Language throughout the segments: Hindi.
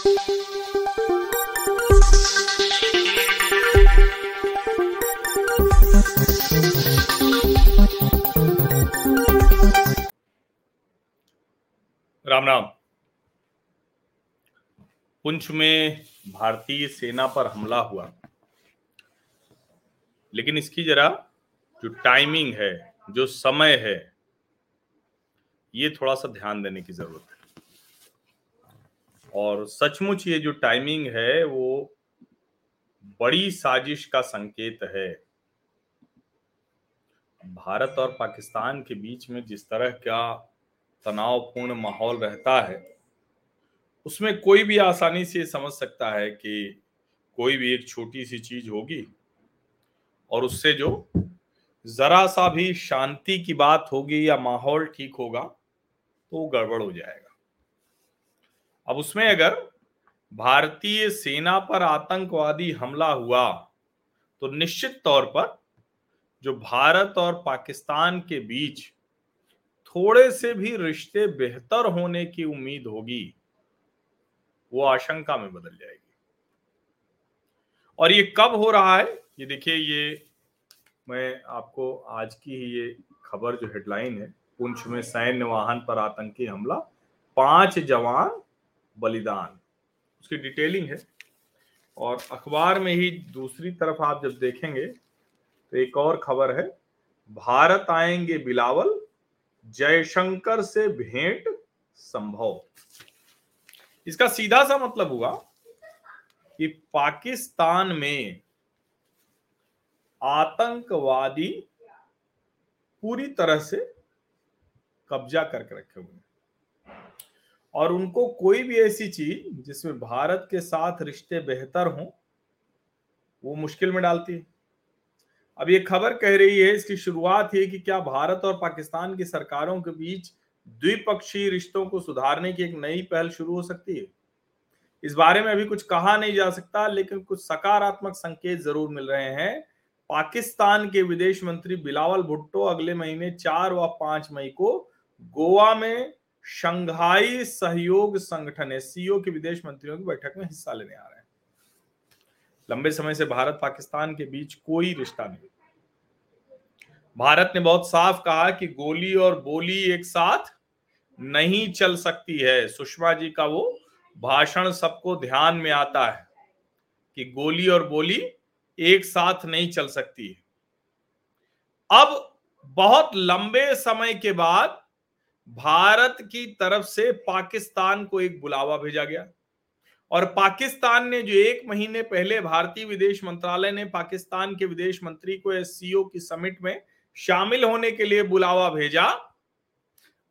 राम राम। पुंछ में भारतीय सेना पर हमला हुआ। लेकिन इसकी जरा जो टाइमिंग है, जो समय है, ये थोड़ा सा ध्यान देने की ज़रूरत है। और सचमुच ये जो टाइमिंग है, वो बड़ी साजिश का संकेत है। भारत और पाकिस्तान के बीच में जिस तरह का तनावपूर्ण माहौल रहता है, उसमें कोई भी आसानी से समझ सकता है कि कोई भी एक छोटी सी चीज़ होगी और उससे जो जरा सा भी शांति की बात होगी या माहौल ठीक होगा तो गड़बड़ हो जाएगा। अब उसमें अगर भारतीय सेना पर आतंकवादी हमला हुआ तो निश्चित तौर पर जो भारत और पाकिस्तान के बीच थोड़े से भी रिश्ते बेहतर होने की उम्मीद होगी, वो आशंका में बदल जाएगी। और ये कब हो रहा है, ये देखिए, ये मैं आपको आज की ही ये खबर जो हेडलाइन है, पुंछ में सैन्य वाहन पर आतंकी हमला, पाँच जवान बलिदान। उसकी डिटेलिंग है। और अखबार में ही दूसरी तरफ़ आप जब देखेंगे तो एक और खबर है, भारत आएँगे बिलावल, जयशंकर से भेंट संभव। इसका सीधा सा मतलब हुआ कि पाकिस्तान में आतंकवादी पूरी तरह से कब्जा करके रखे हुए हैं। और उनको कोई भी ऐसी चीज़ जिसमें भारत के साथ रिश्ते बेहतर हों, वो मुश्किल में डालती है। अब ये खबर कह रही है, इसकी शुरुआत है कि क्या भारत और पाकिस्तान की सरकारों के बीच द्विपक्षीय रिश्तों को सुधारने की एक नई पहल शुरू हो सकती है? इस बारे में अभी कुछ कहा नहीं जा सकता, लेकिन कुछ सकारात्मक संकेत ज़रूर मिल रहे हैं। पाकिस्तान के विदेश मंत्री बिलावल भुट्टो अगले महीने चार व पाँच मई को गोवा में शंघाई सहयोग संगठन एससीओ के विदेश मंत्रियों की बैठक में हिस्सा लेने आ रहे हैं। लंबे समय से भारत पाकिस्तान के बीच कोई रिश्ता नहीं। भारत ने बहुत साफ़ कहा कि गोली और बोली एक साथ नहीं चल सकती है। सुषमा जी का वो भाषण सबको ध्यान में आता है कि गोली और बोली एक साथ नहीं चल सकती है। अब बहुत लंबे समय के बाद भारत की तरफ़ से पाकिस्तान को एक बुलावा भेजा गया। और पाकिस्तान ने जो एक महीने पहले भारतीय विदेश मंत्रालय ने पाकिस्तान के विदेश मंत्री को एससीओ की समिट में शामिल होने के लिए बुलावा भेजा।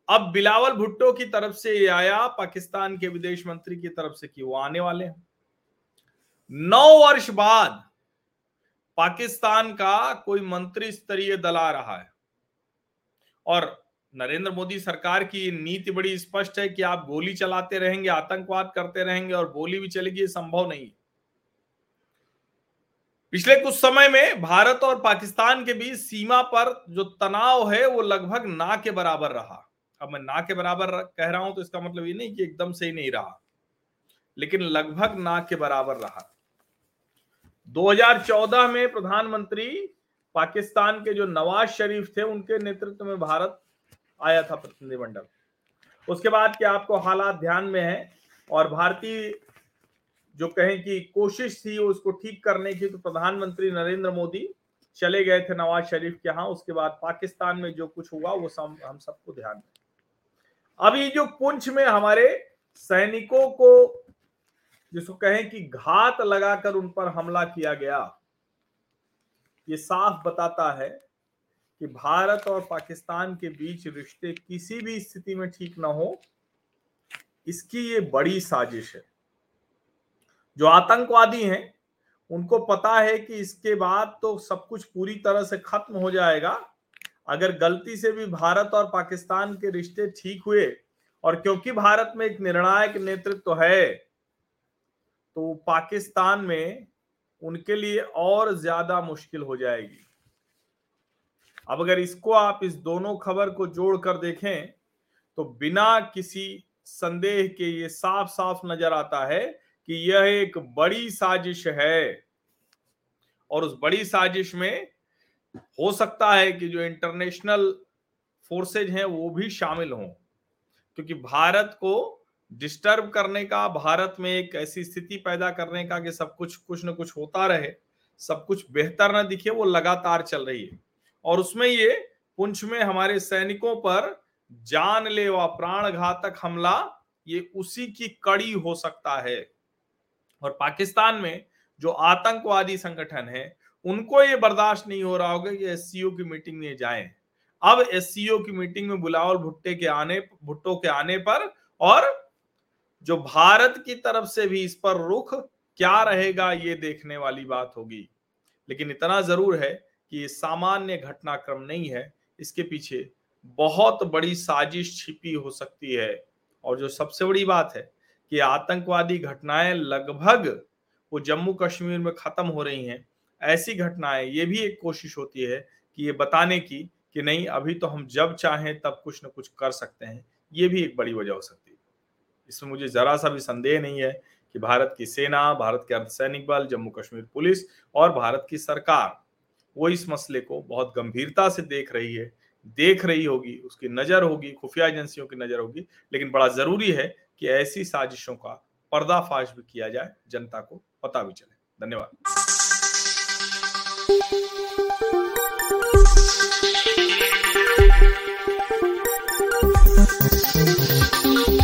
अब बिलावल भुट्टो की तरफ़ से ये आया, पाकिस्तान के विदेश मंत्री की तरफ़ से कि वो आने वाले हैं। नौ वर्ष बाद पाकिस्तान का कोई मंत्री स्तरीय दल आ रहा है। और नरेंद्र मोदी सरकार की नीति बड़ी स्पष्ट है कि आप गोली चलाते रहेंगे, आतंकवाद करते रहेंगे और गोली भी चलेगी संभव नहीं पिछले कुछ समय में भारत और पाकिस्तान के बीच सीमा पर जो तनाव है, वो लगभग ना के बराबर रहा। अब मैं ना के बराबर कह रहा हूँ तो इसका मतलब ये नहीं कि एकदम से ही नहीं रहा, लेकिन लगभग ना के बराबर रहा। 2014 में प्रधानमंत्री पाकिस्तान के जो नवाज़ शरीफ थे, उनके नेतृत्व में भारत आया था प्रतिनिधिमंडल उसके बाद क्या आपको हालात ध्यान में है और भारतीय जो कहें कि कोशिश थी उसको ठीक करने की तो प्रधानमंत्री नरेंद्र मोदी चले गए थे नवाज़ शरीफ के यहाँ। उसके बाद पाकिस्तान में जो कुछ हुआ, वो सब हम सबको ध्यान में अभी जो पुंछ में हमारे सैनिकों को जिसको कहें कि घात लगाकर उन पर हमला किया गया, ये साफ़ बताता है कि भारत और पाकिस्तान के बीच रिश्ते किसी भी स्थिति में ठीक ना हो, इसकी ये बड़ी साजिश है। जो आतंकवादी हैं, उनको पता है कि इसके बाद तो सब कुछ पूरी तरह से खत्म हो जाएगा। अगर गलती से भी भारत और पाकिस्तान के रिश्ते ठीक हुए, और क्योंकि भारत में एक निर्णायक नेतृत्व तो है तो पाकिस्तान में उनके लिए और ज़्यादा मुश्किल हो जाएगी। अब अगर इसको आप इस दोनों खबर को जोड़कर देखें तो बिना किसी संदेह के ये साफ़ साफ़ नज़र आता है कि यह एक बड़ी साजिश है। और उस बड़ी साजिश में हो सकता है कि जो इंटरनेशनल फोर्सेज हैं, वो भी शामिल हों। क्योंकि भारत को डिस्टर्ब करने का, भारत में एक ऐसी स्थिति पैदा करने का कि सब कुछ कुछ न कुछ होता रहे, सब कुछ बेहतर न दिखे, वो लगातार चल रही है। और उसमें ये पुंछ में हमारे सैनिकों पर जानलेवा प्राण घातक हमला, ये उसी की कड़ी हो सकता है। और पाकिस्तान में जो आतंकवादी संगठन है, उनको ये बर्दाश्त नहीं हो रहा होगा कि एस की मीटिंग में जाए। अब एस की मीटिंग में बुलावल भुट्टे के आने, भुट्टो के आने पर और जो भारत की तरफ़ से भी इस पर रुख, क्या रहेगा ये देखने वाली बात होगी। लेकिन इतना ज़रूर है कि ये सामान्य घटनाक्रम नहीं है, इसके पीछे बहुत बड़ी साजिश छिपी हो सकती है। और जो सबसे बड़ी बात है कि आतंकवादी घटनाएँ लगभग वो जम्मू कश्मीर में खत्म हो रही हैं। ऐसी घटनाएँ, ये भी एक कोशिश होती है कि ये बताने की कि नहीं, अभी तो हम जब चाहें तब कुछ न कुछ कर सकते हैं। ये भी एक बड़ी वजह हो सकती है। इसमें मुझे जरा सा भी संदेह नहीं है कि भारत की सेना, भारत के अर्धसैनिक बल जम्मू कश्मीर पुलिस और भारत की सरकार वो इस मसले को बहुत गंभीरता से देख रही है, देख रही होगी, उसकी नज़र होगी, खुफिया एजेंसियों की नज़र होगी, लेकिन बड़ा ज़रूरी है कि ऐसी साजिशों का पर्दाफाश भी किया जाए, जनता को पता भी चले। धन्यवाद।